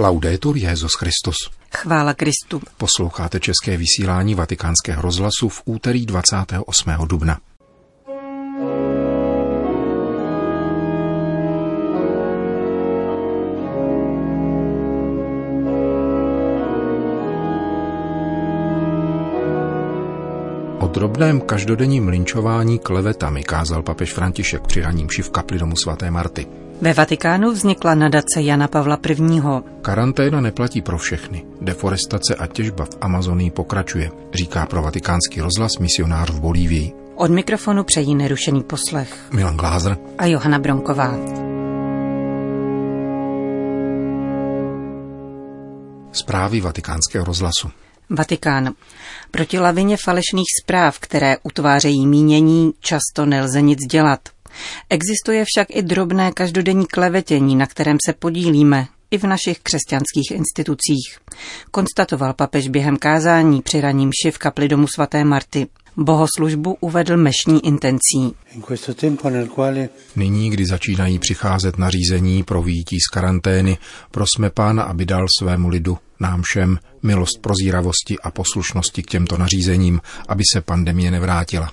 Laudetur Jezus Christus. Chvála Kristu. Posloucháte české vysílání Vatikánského rozhlasu v úterý 28. dubna. O drobném každodenním linčování klevetami kázal papež František při raním v kapli domu svaté Marty. Ve Vatikánu vznikla nadace Jana Pavla I. Karanténa neplatí pro všechny. Deforestace a těžba v Amazonii pokračuje, říká pro vatikánský rozhlas misionář v Bolívii. Od mikrofonu přejí nerušený poslech Milan Glázer a Johana Bronková. Zprávy vatikánského rozhlasu. Vatikán. Proti lavině falešných zpráv, které utvářejí mínění, často nelze nic dělat. Existuje však i drobné každodenní klevetění, na kterém se podílíme, i v našich křesťanských institucích, konstatoval papež během kázání při raním šiv kapli domu svaté Marty. Bohoslužbu uvedl mešní intencí. Nyní, kdy začínají přicházet nařízení pro výjití z karantény, prosme pána, aby dal svému lidu, nám všem, milost prozíravosti a poslušnosti k těmto nařízením, aby se pandemie nevrátila.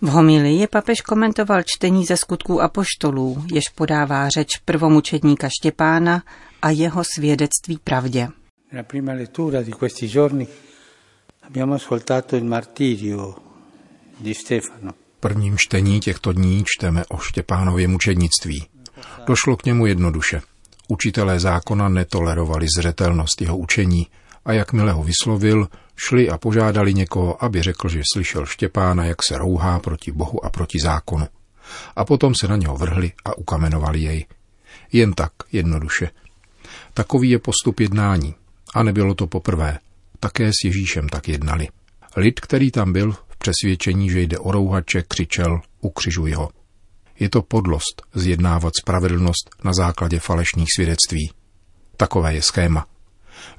V homilii papež komentoval čtení ze skutků apoštolů, jež podává řeč prvomučedníka Štěpána a jeho svědectví pravdě. Nella prima lettura di questi giorni abbiamo ascoltato il martirio di Stefano. V prvním čtení těchto dní čteme o Štěpánově mučednictví. Došlo k němu jednoduše. Učitelé zákona netolerovali zřetelnost jeho učení a jakmile ho vyslovil, šli a požádali někoho, aby řekl, že slyšel Štěpána, jak se rouhá proti Bohu a proti zákonu. A potom se na něho vrhli a ukamenovali jej. Jen tak, jednoduše. Takový je postup jednání. A nebylo to poprvé. Také s Ježíšem tak jednali. Lid, který tam byl, v přesvědčení, že jde o rouhače, křičel, ukřižuj ho. Je to podlost zjednávat spravedlnost na základě falešných svědectví. Takové je schéma.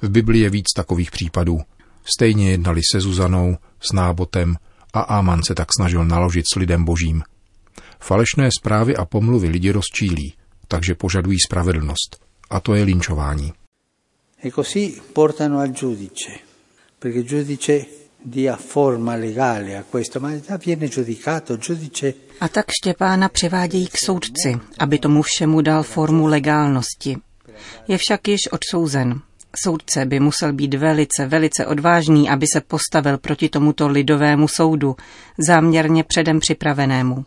V Biblii je víc takových případů. Stejně jednali se Zuzanou, s Nábotem a Áman se tak snažil naložit s lidem božím. Falešné zprávy a pomluvy lidi rozčílí, takže požadují spravedlnost. A to je linčování. E così portano al giudice, perché il giudice dia forma legale a questo, ma viene giudicato, il giudice... A tak Štěpána přivádějí k soudci, aby tomu všemu dal formu legálnosti. Je však již odsouzen. Soudce by musel být velice, velice odvážný, aby se postavil proti tomuto lidovému soudu, záměrně předem připravenému.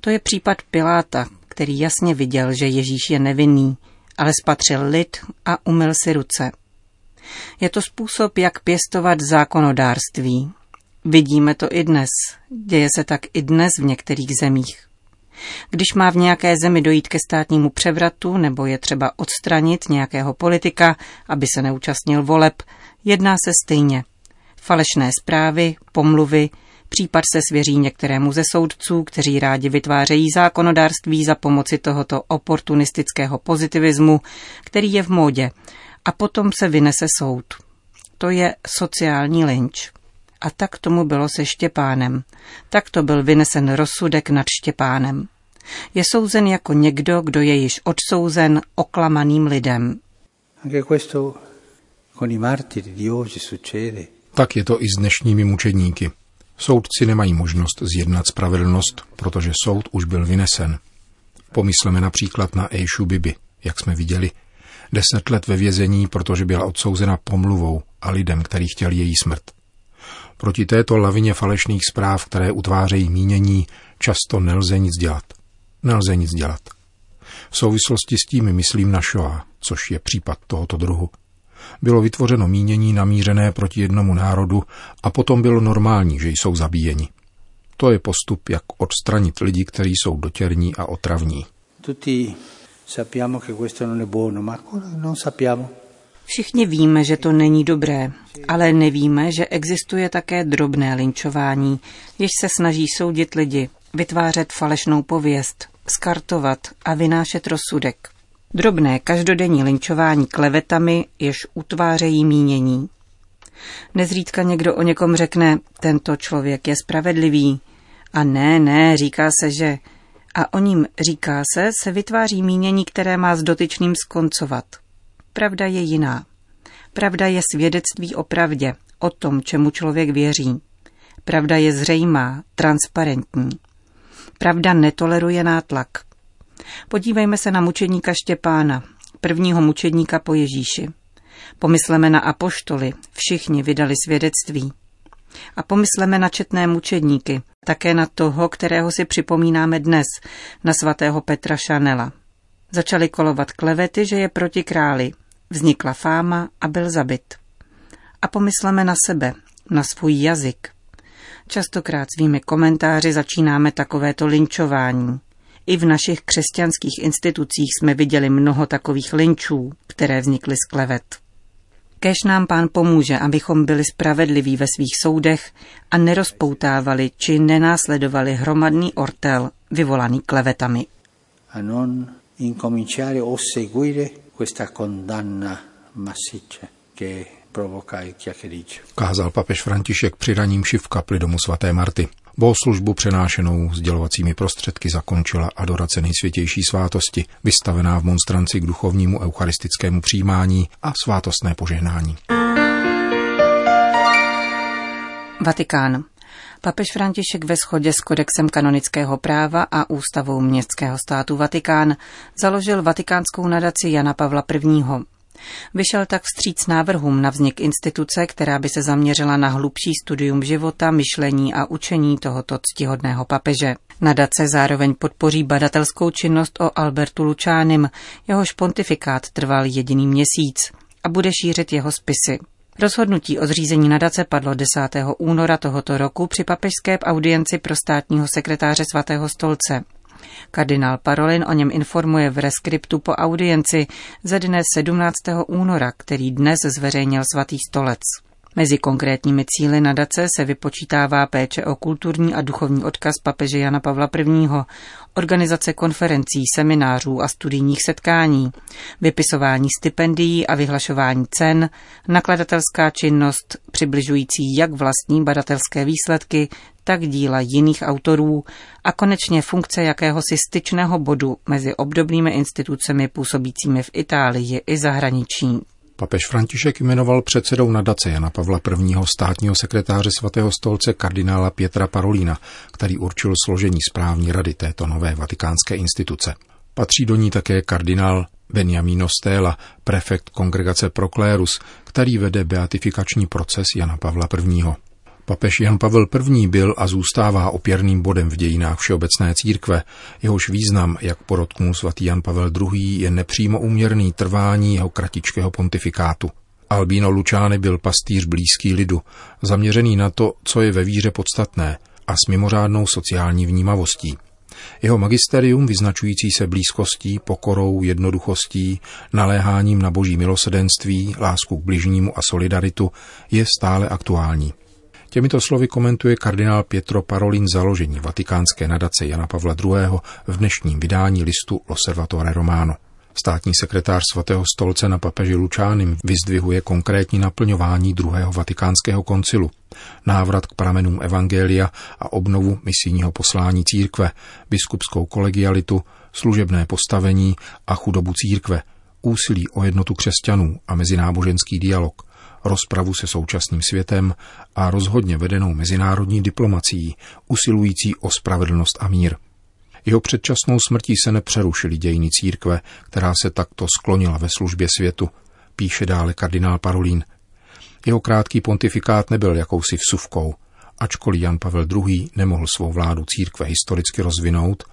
To je případ Piláta, který jasně viděl, že Ježíš je nevinný, ale spatřil lid a umyl si ruce. Je to způsob, jak pěstovat zákonodárství. Vidíme to i dnes. Děje se tak i dnes v některých zemích. Když má v nějaké zemi dojít ke státnímu převratu nebo je třeba odstranit nějakého politika, aby se neúčastnil voleb, jedná se stejně. Falešné zprávy, pomluvy, Případ se svěří některému ze soudců, kteří rádi vytvářejí zákonodárství za pomoci tohoto oportunistického pozitivismu, který je v módě, a potom se vynese soud. To je sociální lynč. A tak tomu bylo se Štěpánem. Tak to byl vynesen rozsudek nad Štěpánem. Je souzen jako někdo, kdo je již odsouzen oklamaným lidem. Tak je to i s dnešními mučedníky. Soudci nemají možnost zjednat spravedlnost, protože soud už byl vynesen. Pomysleme například na Ejšu Bibi, jak jsme viděli, deset let ve vězení, protože byla odsouzena pomluvou a lidem, který chtěl její smrt. Proti této lavině falešných zpráv, které utvářejí mínění, často nelze nic dělat. Nelze nic dělat. V souvislosti s tím myslím na Shoah, což je případ tohoto druhu bylo vytvořeno mínění namířené proti jednomu národu a potom bylo normální, že jsou zabíjeni. To je postup, jak odstranit lidi, kteří jsou dotěrní a otravní. Všichni víme, že to není dobré, ale nevíme, že existuje také drobné linčování, jež se snaží soudit lidi, vytvářet falešnou pověst, skartovat a vynášet rozsudek. Drobné každodenní linčování klevetami, jež utvářejí mínění. Nezřídka někdo o někom řekne, tento člověk je spravedlivý. A ne, ne, říká se, že... a o ním říká se, se vytváří mínění, které má s dotyčným skoncovat. Pravda je jiná. Pravda je svědectví o pravdě, o tom, čemu člověk věří. Pravda je zřejmá, transparentní. Pravda netoleruje nátlak. Podívejme se na mučedníka Štěpána, prvního mučedníka po Ježíši. Pomysleme na apoštoly, všichni vydali svědectví. A pomysleme na četné mučedníky, také na toho, kterého si připomínáme dnes, na svatého Petra Šanela. Začaly kolovat klevety, že je proti králi. Vznikla fáma a byl zabit. A pomysleme na sebe, na svůj jazyk. Častokrát svými komentáři začínáme takovéto linčování. I v našich křesťanských institucích jsme viděli mnoho takových linčů, které vznikly z klevet. Kež nám pán pomůže, abychom byli spravedliví ve svých soudech a nerozpoutávali či nenásledovali hromadný ortel vyvolaný klevetami. A non incominciare o seguire questa condanna massiccia che provoca il chiacchiericcio. Kázal papež František při raním v kapli domu svaté Marty. Bohoslužbu přenášenou sdělovacími prostředky zakončila adorace nejsvětější svátosti, vystavená v monstranci k duchovnímu eucharistickému přijímání a svátostné požehnání. Vatikán. Papež František ve shodě s kodexem kanonického práva a ústavou městského státu Vatikán založil vatikánskou nadaci Jana Pavla I. Vyšel tak vstříc návrhům na vznik instituce, která by se zaměřila na hlubší studium života, myšlení a učení tohoto ctihodného papeže. Nadace zároveň podpoří badatelskou činnost o Albertu Lučánim, jehož pontifikát trval jediný měsíc a bude šířit jeho spisy. Rozhodnutí o zřízení nadace padlo 10. února tohoto roku při papežské audienci pro státního sekretáře svatého stolce. Kardinál Parolin o něm informuje v reskriptu po audienci ze dne 17. února, který dnes zveřejnil svatý stolec. Mezi konkrétními cíly nadace se vypočítává péče o kulturní a duchovní odkaz papeže Jana Pavla I., organizace konferencí, seminářů a studijních setkání, vypisování stipendií a vyhlašování cen, nakladatelská činnost přibližující jak vlastní badatelské výsledky, tak díla jiných autorů a konečně funkce jakéhosi styčného bodu mezi obdobnými institucemi působícími v Itálii i zahraničí. Papež František jmenoval předsedou nadace Jana Pavla I. státního sekretáře svatého stolce kardinála Pětra Parolína, který určil složení správní rady této nové vatikánské instituce. Patří do ní také kardinál Benjamino Stella, prefekt kongregace Proklérus, který vede beatifikační proces Jana Pavla I. Papež Jan Pavel I. byl a zůstává opěrným bodem v dějinách všeobecné církve. Jehož význam, jak podotknul svatý Jan Pavel II., je nepřímo uměrný trvání jeho kratičkého pontifikátu. Albino Lučány byl pastýř blízký lidu, zaměřený na to, co je ve víře podstatné a s mimořádnou sociální vnímavostí. Jeho magisterium, vyznačující se blízkostí, pokorou, jednoduchostí, naléháním na boží milosedenství, lásku k bližnímu a solidaritu, je stále aktuální. Těmito slovy komentuje kardinál Pietro Parolin založení vatikánské nadace Jana Pavla II. v dnešním vydání listu L'Osservatore Romano. Státní sekretář svatého stolce na papeži Lučánem vyzdvihuje konkrétní naplňování druhého vatikánského koncilu, návrat k pramenům Evangelia a obnovu misijního poslání církve, biskupskou kolegialitu, služebné postavení a chudobu církve, úsilí o jednotu křesťanů a mezináboženský dialog – rozpravu se současným světem a rozhodně vedenou mezinárodní diplomací, usilující o spravedlnost a mír. Jeho předčasnou smrtí se nepřerušily dějiny církve, která se takto sklonila ve službě světu, píše dále kardinál Parolín. Jeho krátký pontifikát nebyl jakousi vsuvkou, ačkoliv Jan Pavel II. nemohl svou vládu církve historicky rozvinout,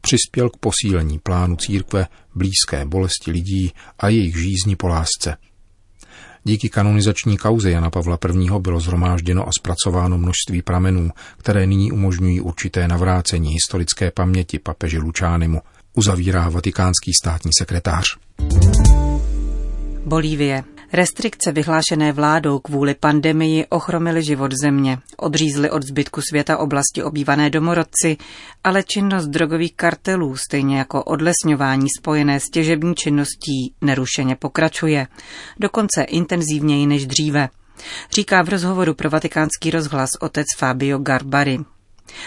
přispěl k posílení plánu církve blízké bolesti lidí a jejich žízni po lásce – Díky kanonizační kauze Jana Pavla I. bylo zhromážděno a zpracováno množství pramenů, které nyní umožňují určité navrácení historické paměti papeže Lučánimu, uzavírá vatikánský státní sekretář. Bolívie. Restrikce vyhlášené vládou kvůli pandemii ochromily život země, odřízly od zbytku světa oblasti obývané domorodci, ale činnost drogových kartelů, stejně jako odlesňování spojené s těžební činností, nerušeně pokračuje, dokonce intenzivněji než dříve. Říká v rozhovoru pro vatikánský rozhlas otec Fabio Garbari.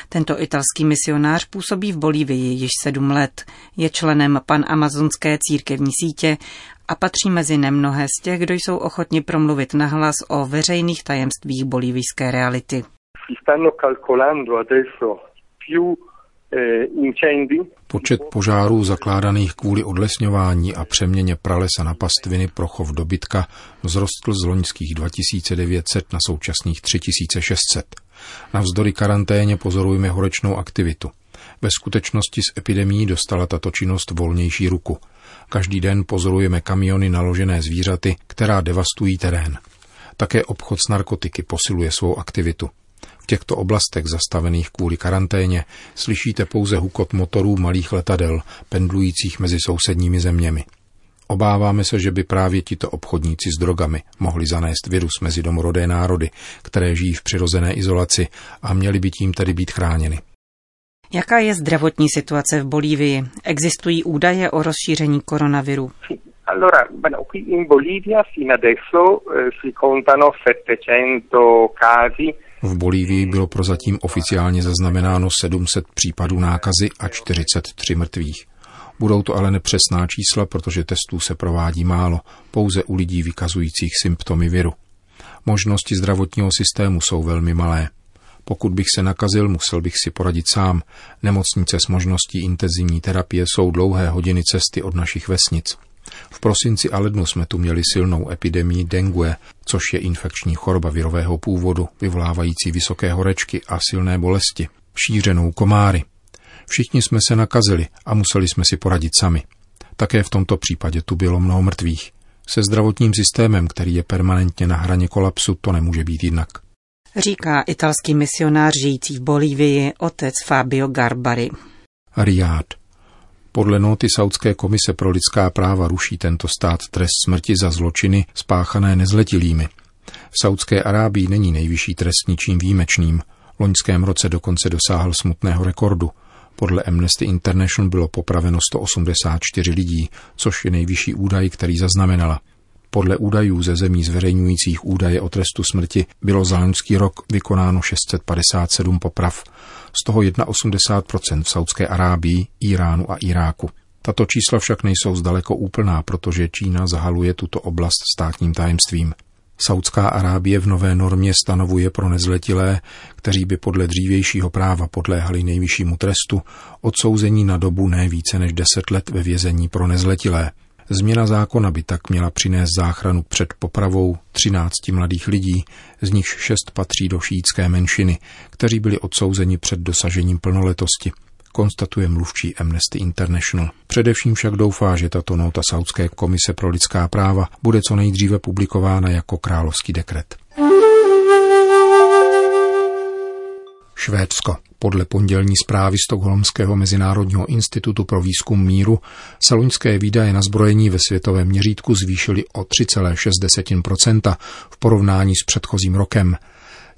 Tento italský misionář působí v Bolívii již sedm let, je členem panamazonské církevní sítě a patří mezi nemnohé z těch, kdo jsou ochotni promluvit nahlas o veřejných tajemstvích bolívijské reality. Eh, Počet požárů zakládaných kvůli odlesňování a přeměně pralesa na pastviny pro chov dobytka vzrostl z loňských 2900 na současných 3600. Navzdory karanténě pozorujeme horečnou aktivitu. Ve skutečnosti s epidemí dostala tato činnost volnější ruku. Každý den pozorujeme kamiony naložené zvířaty, která devastují terén. Také obchod s narkotiky posiluje svou aktivitu. V těchto oblastech zastavených kvůli karanténě slyšíte pouze hukot motorů malých letadel, pendlujících mezi sousedními zeměmi. Obáváme se, že by právě tito obchodníci s drogami mohli zanést virus mezi domorodé národy, které žijí v přirozené izolaci a měli by tím tedy být chráněni. Jaká je zdravotní situace v Bolívii? Existují údaje o rozšíření koronaviru? Allora, bueno, qui in Bolivia fino adesso eh, si contano 700 casi v Bolívii bylo prozatím oficiálně zaznamenáno 700 případů nákazy a 43 mrtvých. Budou to ale nepřesná čísla, protože testů se provádí málo, pouze u lidí vykazujících symptomy viru. Možnosti zdravotního systému jsou velmi malé. Pokud bych se nakazil, musel bych si poradit sám. Nemocnice s možností intenzivní terapie jsou dlouhé hodiny cesty od našich vesnic. V prosinci a lednu jsme tu měli silnou epidemii dengue, což je infekční choroba virového původu, vyvolávající vysoké horečky a silné bolesti, šířenou komáry. Všichni jsme se nakazili a museli jsme si poradit sami. Také v tomto případě tu bylo mnoho mrtvých. Se zdravotním systémem, který je permanentně na hraně kolapsu, to nemůže být jinak. Říká italský misionář žijící v Bolívii otec Fabio Garbari. Riad. Podle noty Saudské komise pro lidská práva ruší tento stát trest smrti za zločiny spáchané nezletilými. V Saudské Arábii není nejvyšší trest ničím výjimečným. V loňském roce dokonce dosáhl smutného rekordu. Podle Amnesty International bylo popraveno 184 lidí, což je nejvyšší údaj, který zaznamenala. Podle údajů ze zemí zveřejňujících údaje o trestu smrti bylo za loňský rok vykonáno 657 poprav, z toho 81% v Saudské Arábii, Iránu a Iráku. Tato čísla však nejsou zdaleko úplná, protože Čína zahaluje tuto oblast státním tajemstvím. Saudská Arábie v nové normě stanovuje pro nezletilé, kteří by podle dřívějšího práva podléhali nejvyššímu trestu, odsouzení na dobu ne více než 10 let ve vězení pro nezletilé. Změna zákona by tak měla přinést záchranu před popravou 13 mladých lidí, z nichž šest patří do šítské menšiny, kteří byli odsouzeni před dosažením plnoletosti konstatuje mluvčí Amnesty International. Především však doufá, že tato nota Saudské komise pro lidská práva bude co nejdříve publikována jako královský dekret. Švédsko. Podle pondělní zprávy Stockholmského mezinárodního institutu pro výzkum míru se loňské výdaje na zbrojení ve světovém měřítku zvýšily o 3,6% v porovnání s předchozím rokem.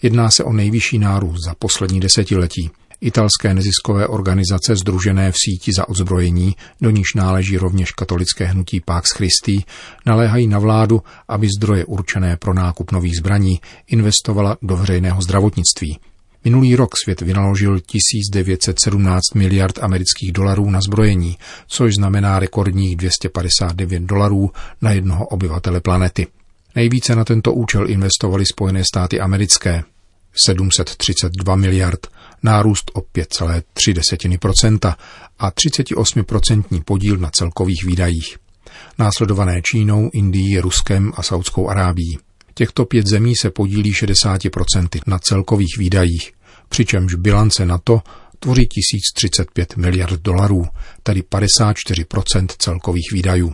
Jedná se o nejvyšší nárůst za poslední desetiletí. Italské neziskové organizace združené v síti za odzbrojení, do níž náleží rovněž katolické hnutí Pax Christi, naléhají na vládu, aby zdroje určené pro nákup nových zbraní investovala do veřejného zdravotnictví. Minulý rok svět vynaložil 1917 miliard amerických dolarů na zbrojení, což znamená rekordních 259 dolarů na jednoho obyvatele planety. Nejvíce na tento účel investovali Spojené státy americké 732 miliard, nárůst o 5,3% a 38% podíl na celkových výdajích. Následované Čínou, Indií, Ruskem a Saudskou Arábií. Těchto pět zemí se podílí 60% na celkových výdajích, přičemž bilance na to tvoří 1035 miliard dolarů, tedy 54% celkových výdajů.